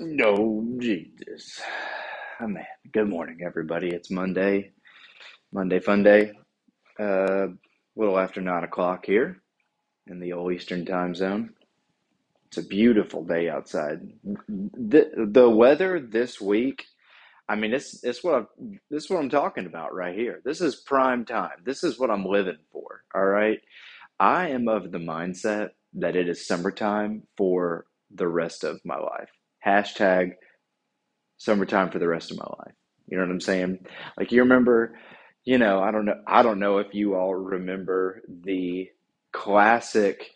No, Jesus. Oh, man. Good morning, everybody. It's Monday. Monday fun day. Uh, a little after 9 o'clock here in the old Eastern time zone. It's a beautiful day outside. The, the weather this week, I mean, it's, it's what I'm, this is what I'm talking about right here. This is prime time. This is what I'm living for. All right. I am of the mindset that it is summertime for the rest of my life. Hashtag summertime for the rest of my life. You know what I'm saying? Like you remember, you know, I don't know I don't know if you all remember the classic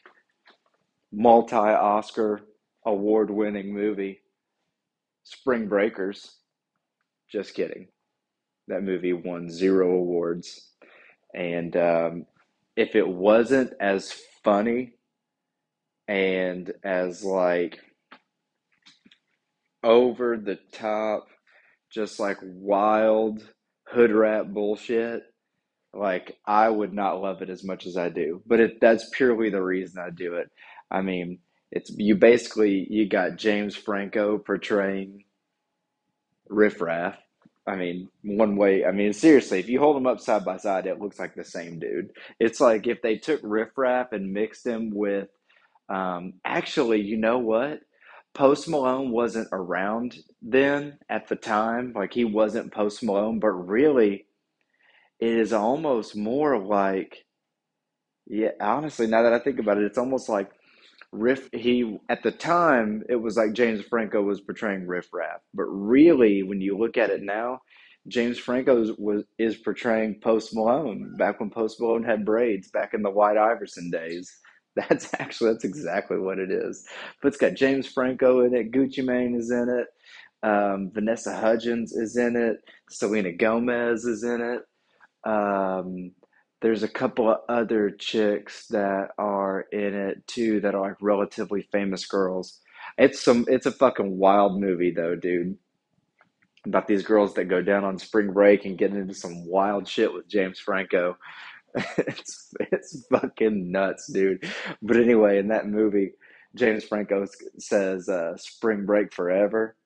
multi-Oscar award-winning movie Spring Breakers. Just kidding. That movie won zero awards. And um, if it wasn't as funny and as like over the top, just like wild hood rat bullshit, like I would not love it as much as I do. But it, that's purely the reason I do it. I mean, it's you basically you got James Franco portraying Riff Raff. I mean, one way. I mean, seriously, if you hold them up side by side, it looks like the same dude. It's like if they took Riff Raff and mixed him with um, actually, you know what? Post Malone wasn't around then at the time. Like he wasn't Post Malone, but really, it is almost more like, yeah, honestly, now that I think about it, it's almost like Riff. He at the time it was like James Franco was portraying Riff Raff, but really, when you look at it now, James Franco is, was is portraying Post Malone back when Post Malone had braids back in the White Iverson days. That's actually that's exactly what it is. But it's got James Franco in it, Gucci Mane is in it, um, Vanessa Hudgens is in it, Selena Gomez is in it. Um, there's a couple of other chicks that are in it too that are like relatively famous girls. It's some it's a fucking wild movie though, dude. About these girls that go down on spring break and get into some wild shit with James Franco. It's it's fucking nuts, dude. But anyway, in that movie, James Franco says uh, "Spring Break Forever,"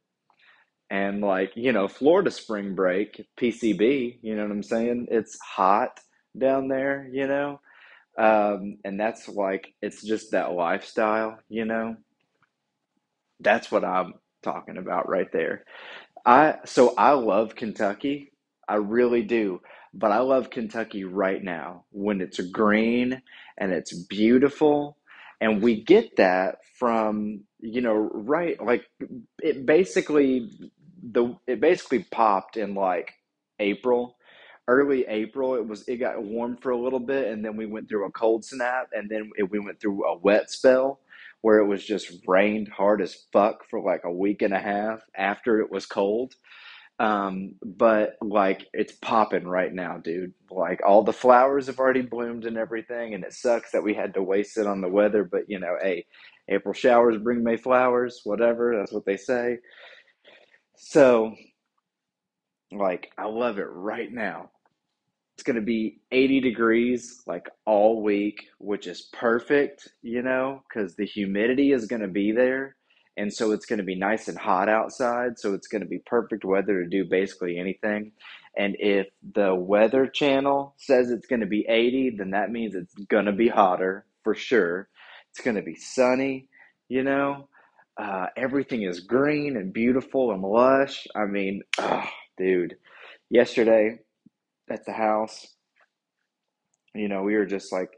and like you know, Florida spring break, PCB. You know what I'm saying? It's hot down there, you know, um, and that's like it's just that lifestyle, you know. That's what I'm talking about right there. I so I love Kentucky. I really do. But I love Kentucky right now when it's green and it's beautiful. And we get that from, you know, right like it basically the it basically popped in like April. Early April, it was it got warm for a little bit and then we went through a cold snap and then it, we went through a wet spell where it was just rained hard as fuck for like a week and a half after it was cold. Um, but like it's popping right now, dude. Like all the flowers have already bloomed and everything, and it sucks that we had to waste it on the weather. But you know, hey, April showers bring May flowers, whatever. That's what they say. So, like, I love it right now. It's going to be 80 degrees like all week, which is perfect, you know, because the humidity is going to be there. And so it's going to be nice and hot outside. So it's going to be perfect weather to do basically anything. And if the weather channel says it's going to be 80, then that means it's going to be hotter for sure. It's going to be sunny, you know. Uh, everything is green and beautiful and lush. I mean, dude, yesterday at the house, you know, we were just like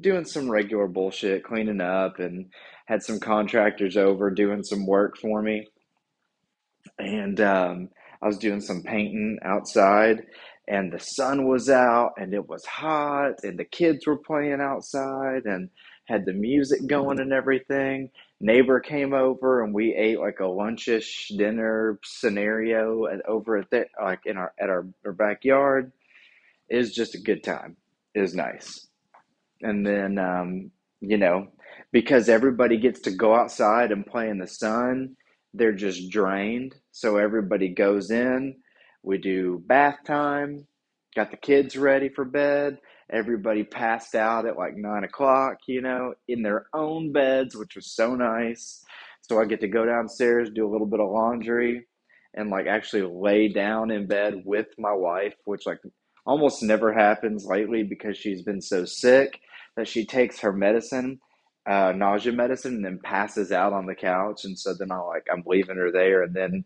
doing some regular bullshit, cleaning up, and had some contractors over doing some work for me. And um, I was doing some painting outside, and the sun was out, and it was hot, and the kids were playing outside, and had the music going and everything. Neighbor came over, and we ate like a lunchish dinner scenario at, over at the, like in our at our, our backyard. It was just a good time. It was nice. And then, um, you know, because everybody gets to go outside and play in the sun, they're just drained. So everybody goes in. We do bath time, got the kids ready for bed. Everybody passed out at like nine o'clock, you know, in their own beds, which was so nice. So I get to go downstairs, do a little bit of laundry, and like actually lay down in bed with my wife, which like almost never happens lately because she's been so sick that she takes her medicine, uh, nausea medicine, and then passes out on the couch. And so then I like I'm leaving her there, and then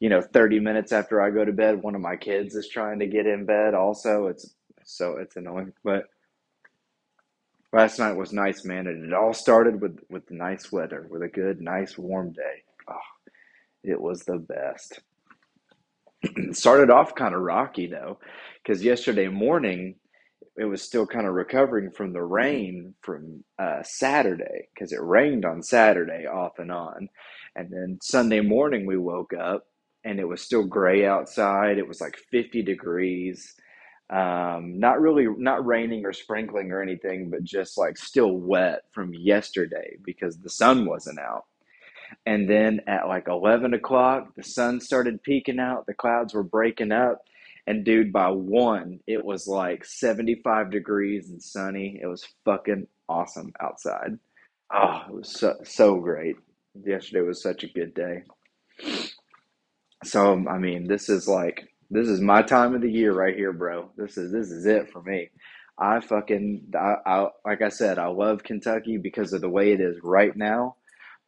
you know 30 minutes after I go to bed, one of my kids is trying to get in bed. Also, it's so it's annoying, but. Last night was nice, man, and it all started with with nice weather, with a good, nice, warm day. Oh, it was the best. Started off kind of rocky though, because yesterday morning it was still kind of recovering from the rain from uh, Saturday, because it rained on Saturday off and on, and then Sunday morning we woke up and it was still gray outside. It was like 50 degrees. Um, not really, not raining or sprinkling or anything, but just like still wet from yesterday because the sun wasn't out. And then at like 11 o'clock, the sun started peeking out, the clouds were breaking up. And dude, by one, it was like 75 degrees and sunny. It was fucking awesome outside. Oh, it was so, so great. Yesterday was such a good day. So, I mean, this is like this is my time of the year right here, bro. This is this is it for me. I fucking I, I like I said, I love Kentucky because of the way it is right now,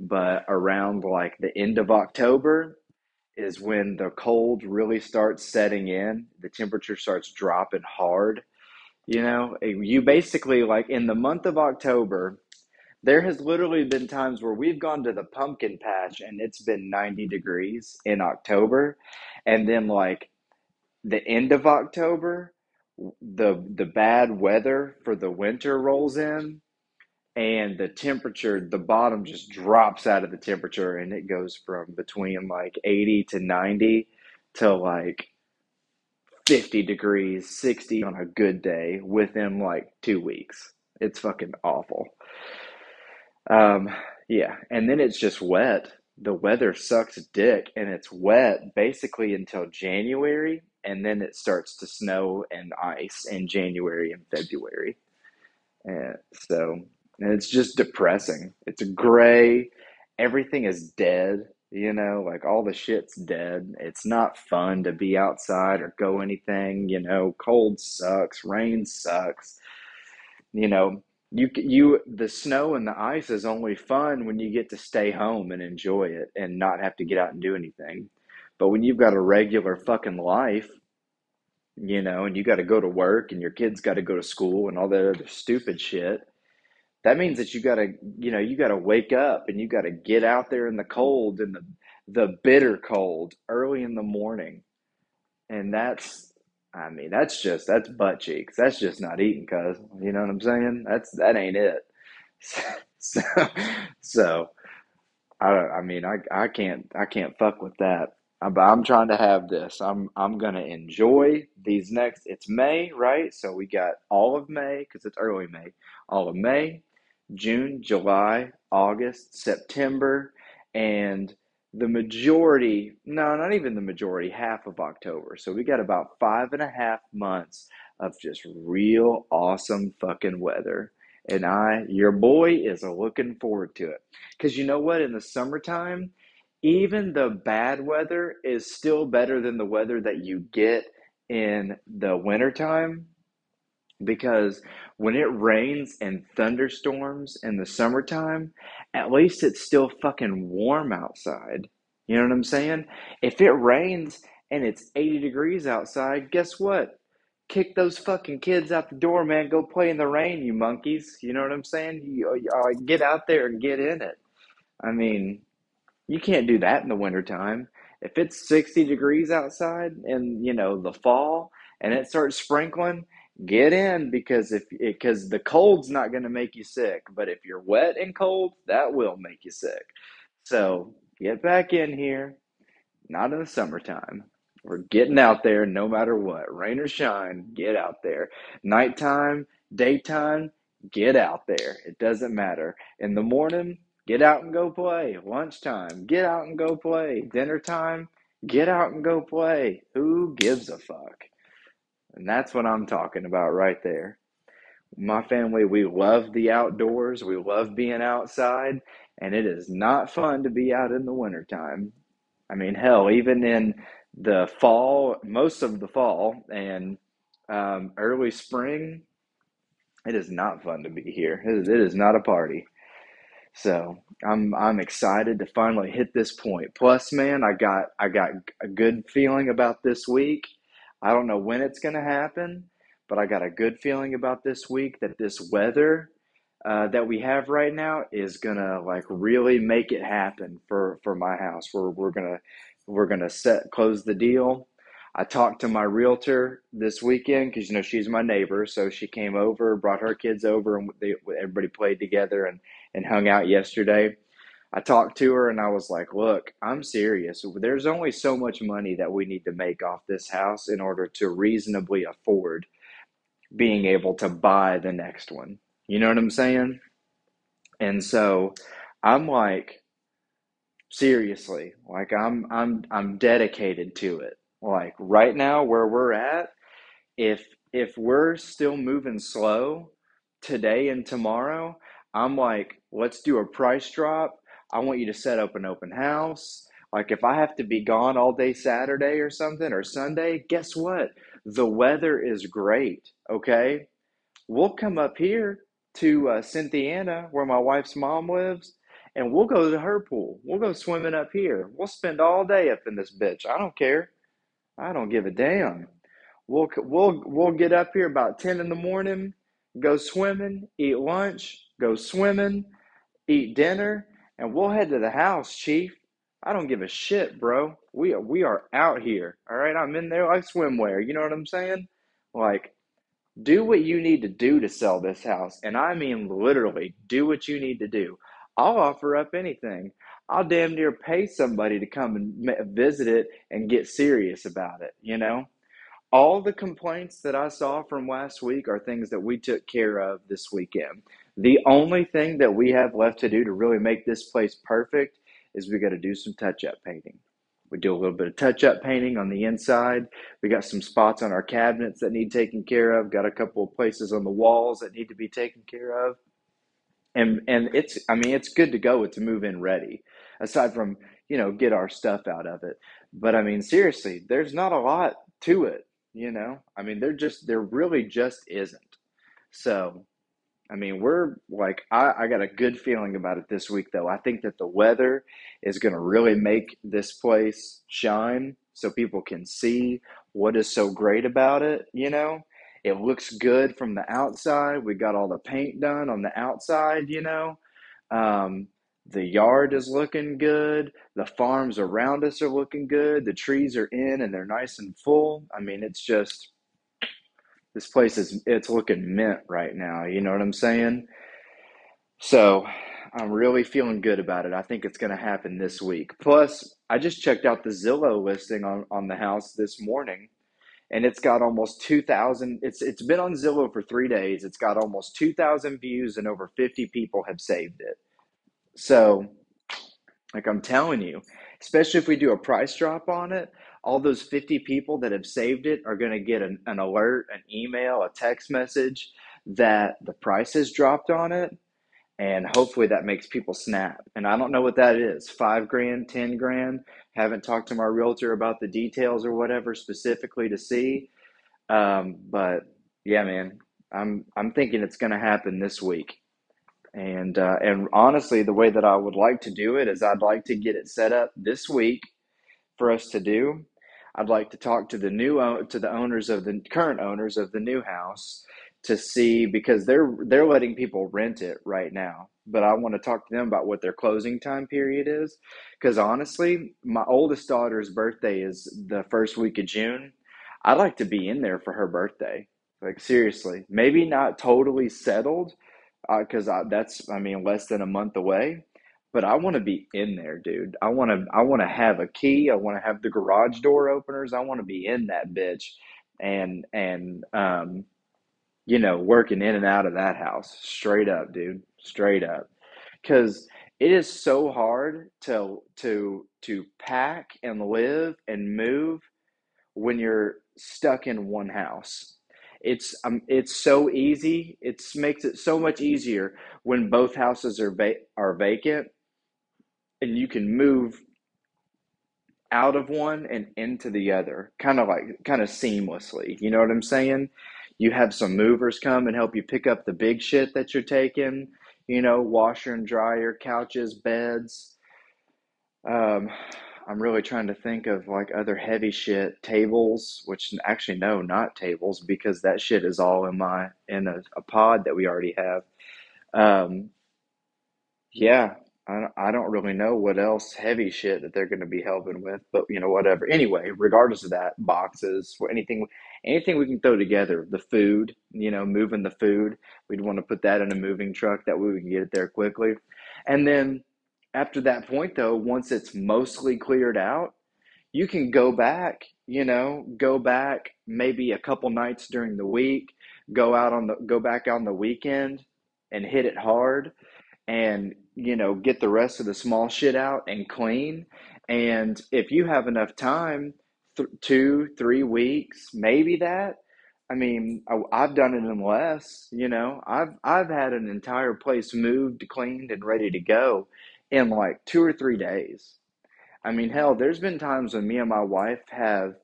but around like the end of October is when the cold really starts setting in. The temperature starts dropping hard. You know, you basically like in the month of October, there has literally been times where we've gone to the pumpkin patch and it's been 90 degrees in October. And then like the end of October, the the bad weather for the winter rolls in and the temperature the bottom just drops out of the temperature and it goes from between like 80 to 90 to like 50 degrees 60 on a good day within like two weeks. It's fucking awful. Um yeah and then it's just wet. The weather sucks dick and it's wet basically until january and then it starts to snow and ice in january and february. And so and it's just depressing. It's gray. Everything is dead. You know, like all the shit's dead. It's not fun to be outside or go anything. You know, cold sucks. Rain sucks. You know, you you the snow and the ice is only fun when you get to stay home and enjoy it and not have to get out and do anything. But when you've got a regular fucking life, you know, and you got to go to work and your kids got to go to school and all that other stupid shit that means that you got to you know you got to wake up and you got to get out there in the cold and the the bitter cold early in the morning. And that's i mean that's just that's butt cheeks. That's just not eating cuz you know what i'm saying? That's that ain't it. So so i i mean i i can't i can't fuck with that. Uh, I'm, I'm trying to have this. I'm i'm to enjoy these next it's may right? So we got all of may cuz it's early may all of may June, July, August, September, and the majority, no, not even the majority, half of October. So we got about five and a half months of just real awesome fucking weather. And I, your boy, is looking forward to it. Because you know what? In the summertime, even the bad weather is still better than the weather that you get in the wintertime because when it rains and thunderstorms in the summertime, at least it's still fucking warm outside. You know what I'm saying? If it rains and it's 80 degrees outside, guess what? Kick those fucking kids out the door, man. Go play in the rain, you monkeys. You know what I'm saying? You, uh, get out there and get in it. I mean, you can't do that in the wintertime. If it's 60 degrees outside in, you know, the fall and it starts sprinkling, get in because if because the cold's not going to make you sick but if you're wet and cold that will make you sick. So get back in here. Not in the summertime. We're getting out there no matter what. Rain or shine get out there. Nighttime daytime get out there. It doesn't matter. In the morning get out and go play. Lunchtime get out and go play. Dinner time get out and go play. Who gives a fuck and that's what I'm talking about right there. My family, we love the outdoors. We love being outside. and it is not fun to be out in the wintertime. I mean, hell, even in the fall, most of the fall and um, early spring, it is not fun to be here. It is, it is not a party. So I'm I'm excited to finally hit this point. Plus, man, I got I got a good feeling about this week. I don't know when it's going to happen, but I got a good feeling about this week that this weather uh, that we have right now is gonna like really make it happen for for my house. We're we're gonna we're gonna set close the deal. I talked to my realtor this weekend because you know she's my neighbor, so she came over, brought her kids over, and they, everybody played together and and hung out yesterday. I talked to her and I was like, "Look, I'm serious. There's only so much money that we need to make off this house in order to reasonably afford being able to buy the next one. You know what I'm saying? And so I'm like, seriously, like I'm I'm I'm dedicated to it. Like right now where we're at, if if we're still moving slow today and tomorrow, I'm like, let's do a price drop. I want you to set up an open house. Like if I have to be gone all day Saturday or something or Sunday, guess what? The weather is great, okay? We'll come up here to uh, Cynthiana, where my wife's mom lives, and we'll go to her pool. We'll go swimming up here. We'll spend all day up in this bitch. I don't care. I don't give a damn. We'll we'll we'll get up here about ten in the morning, go swimming, eat lunch, go swimming, eat dinner, and we'll head to the house, Chief. I don't give a shit, bro. We are, we are out here. All right, I'm in there like swimwear. You know what I'm saying? Like, do what you need to do to sell this house, and I mean literally, do what you need to do. I'll offer up anything. I'll damn near pay somebody to come and visit it and get serious about it. You know. All the complaints that I saw from last week are things that we took care of this weekend. The only thing that we have left to do to really make this place perfect is we got to do some touch up painting. We do a little bit of touch up painting on the inside. We got some spots on our cabinets that need taken care of. Got a couple of places on the walls that need to be taken care of. And and it's I mean it's good to go. It's move in ready. Aside from you know get our stuff out of it. But I mean seriously, there's not a lot to it. You know, I mean, there just there really just isn't. So, I mean, we're like I, I got a good feeling about it this week, though. I think that the weather is going to really make this place shine, so people can see what is so great about it. You know, it looks good from the outside. We got all the paint done on the outside. You know, um, the yard is looking good. The farms around us are looking good. The trees are in and they're nice and full. I mean, it's just this place is it's looking mint right now. You know what I'm saying? So I'm really feeling good about it. I think it's going to happen this week. Plus, I just checked out the Zillow listing on, on the house this morning, and it's got almost 2,000. It's it's been on Zillow for three days. It's got almost 2,000 views, and over 50 people have saved it. So, like I'm telling you, especially if we do a price drop on it, all those 50 people that have saved it are going to get an, an alert, an email, a text message that the price has dropped on it. And hopefully that makes people snap. And I don't know what that is five grand, 10 grand. Haven't talked to my realtor about the details or whatever specifically to see. Um, but yeah, man, I'm, I'm thinking it's going to happen this week. And uh, and honestly, the way that I would like to do it is I'd like to get it set up this week for us to do. I'd like to talk to the new to the owners of the current owners of the new house to see because they're they're letting people rent it right now. But I want to talk to them about what their closing time period is because honestly, my oldest daughter's birthday is the first week of June. I'd like to be in there for her birthday. Like seriously, maybe not totally settled, because uh, that's I mean less than a month away. But I want to be in there, dude. I want to I want to have a key. I want to have the garage door openers. I want to be in that bitch, and and um, you know, working in and out of that house, straight up, dude, straight up, because it is so hard to to to pack and live and move when you're stuck in one house it's um, it's so easy. It makes it so much easier when both houses are va- are vacant and you can move out of one and into the other, kind of like kind of seamlessly. You know what I'm saying? You have some movers come and help you pick up the big shit that you're taking, you know, washer and dryer, couches, beds. Um, I'm really trying to think of like other heavy shit, tables, which actually no, not tables because that shit is all in my in a, a pod that we already have. Um, yeah, I, don't- I don't really know what else heavy shit that they're going to be helping with, but you know, whatever. Anyway, regardless of that, boxes or anything, anything we can throw together, the food, you know, moving the food, we'd want to put that in a moving truck. That way we can get it there quickly. And then after that point, though, once it's mostly cleared out, you can go back, you know, go back maybe a couple nights during the week, go out on the, go back on the weekend and hit it hard and you know get the rest of the small shit out and clean. And if you have enough time th- two three weeks maybe that. I mean I, i've done it in less you know. I've i've had an entire place moved cleaned and ready to go in like two or three days. I mean, hell, there's been times when me and my wife have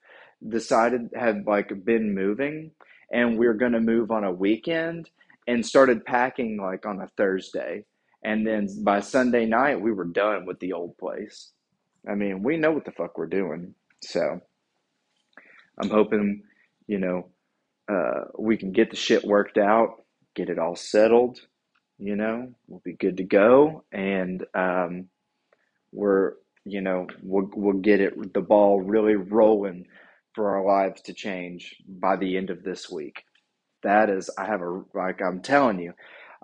decided, have like been moving and we're going to move on a weekend and started packing like on a Thursday. And then by Sunday night, we were done with the old place. I mean, we know what the fuck we're doing. So I'm hoping, you know, uh, we can get the shit worked out, get it all settled, you know, we'll be good to go. And, um, we're you know we'll we'll get it the ball really rolling for our lives to change by the end of this week. That is I have a like I'm telling you,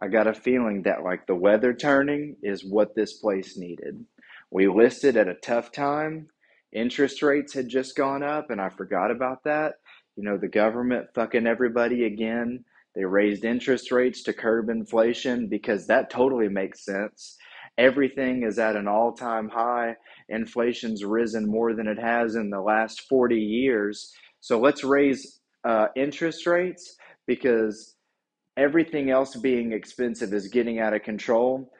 I got a feeling that like the weather turning is what this place needed. We listed at a tough time. Interest rates had just gone up and I forgot about that. You know, the government fucking everybody again. They raised interest rates to curb inflation because that totally makes sense. Everything is at an all time high. Inflation's risen more than it has in the last 40 years. So let's raise uh, interest rates because everything else being expensive is getting out of control.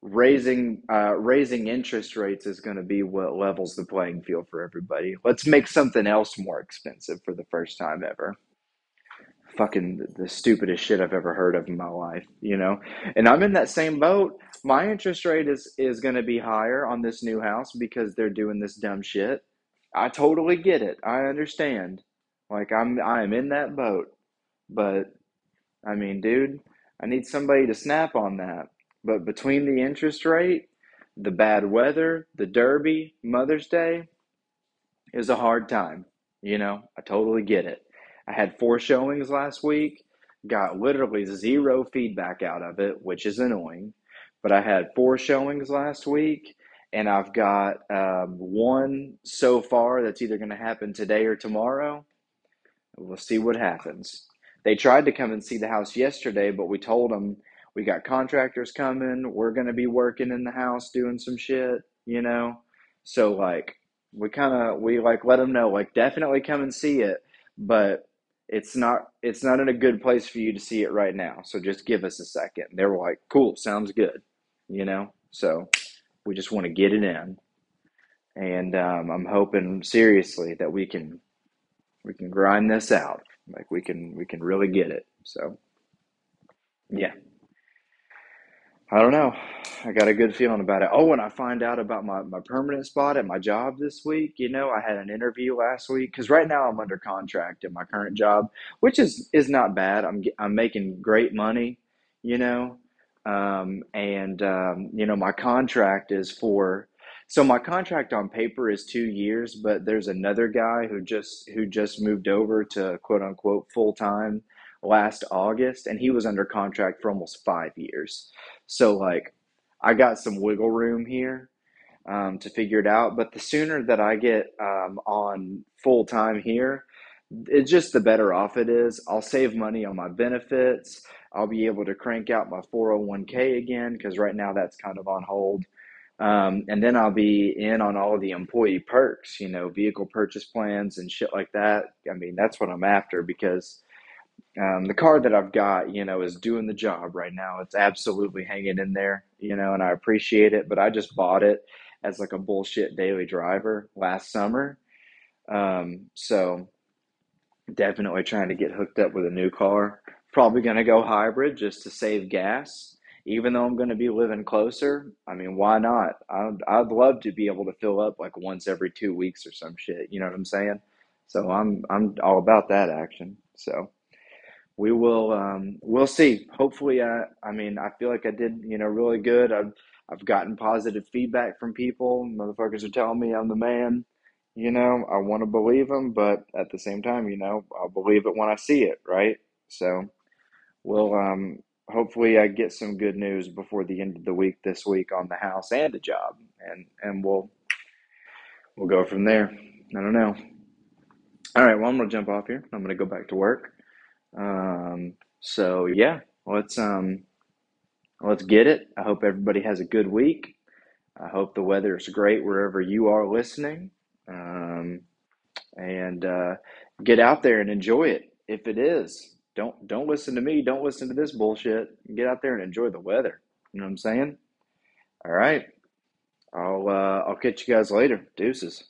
Raising uh, raising interest rates is going to be what levels the playing field for everybody. Let's make something else more expensive for the first time ever fucking the stupidest shit I've ever heard of in my life, you know? And I'm in that same boat. My interest rate is is going to be higher on this new house because they're doing this dumb shit. I totally get it. I understand. Like I'm I am in that boat. But I mean, dude, I need somebody to snap on that. But between the interest rate, the bad weather, the derby, Mother's Day is a hard time. You know, I totally get it. I had four showings last week, got literally zero feedback out of it, which is annoying. But I had four showings last week, and I've got um, one so far that's either going to happen today or tomorrow. We'll see what happens. They tried to come and see the house yesterday, but we told them we got contractors coming. We're going to be working in the house doing some shit, you know? So, like, we kind of, we like let them know, like, definitely come and see it, but it's not it's not in a good place for you to see it right now so just give us a second they were like cool sounds good you know so we just want to get it in and um, i'm hoping seriously that we can we can grind this out like we can we can really get it so yeah I don't know. I got a good feeling about it. Oh, and I find out about my, my permanent spot at my job this week. You know, I had an interview last week because right now I'm under contract at my current job, which is is not bad. I'm I'm making great money, you know, um, and um, you know my contract is for. So my contract on paper is two years, but there's another guy who just who just moved over to quote unquote full time last August, and he was under contract for almost five years. So like I got some wiggle room here um, to figure it out. But the sooner that I get um, on full time here, it's just the better off it is. I'll save money on my benefits. I'll be able to crank out my 401k again because right now that's kind of on hold. Um, and then I'll be in on all the employee perks, you know, vehicle purchase plans and shit like that. I mean, that's what I'm after because um, the car that I've got, you know, is doing the job right now. It's absolutely hanging in there, you know, and I appreciate it. But I just bought it as like a bullshit daily driver last summer. Um, so definitely trying to get hooked up with a new car. Probably going to go hybrid just to save gas. Even though I'm going to be living closer, I mean, why not? I'd, I'd love to be able to fill up like once every two weeks or some shit. You know what I'm saying? So I'm I'm all about that action. So we will um, we'll see. Hopefully, I I mean I feel like I did you know really good. I've I've gotten positive feedback from people. Motherfuckers are telling me I'm the man. You know, I want to believe them, but at the same time, you know, I'll believe it when I see it, right? So we'll um, hopefully I get some good news before the end of the week this week on the house and the job, and and we'll we'll go from there. I don't know. All right, well I'm gonna jump off here. I'm gonna go back to work. Um, so yeah, let's um, let's get it. I hope everybody has a good week. I hope the weather is great wherever you are listening. Um, and uh, get out there and enjoy it. If it is, don't don't listen to me. Don't listen to this bullshit. Get out there and enjoy the weather. You know what I'm saying? All right. I'll uh, I'll catch you guys later. Deuces.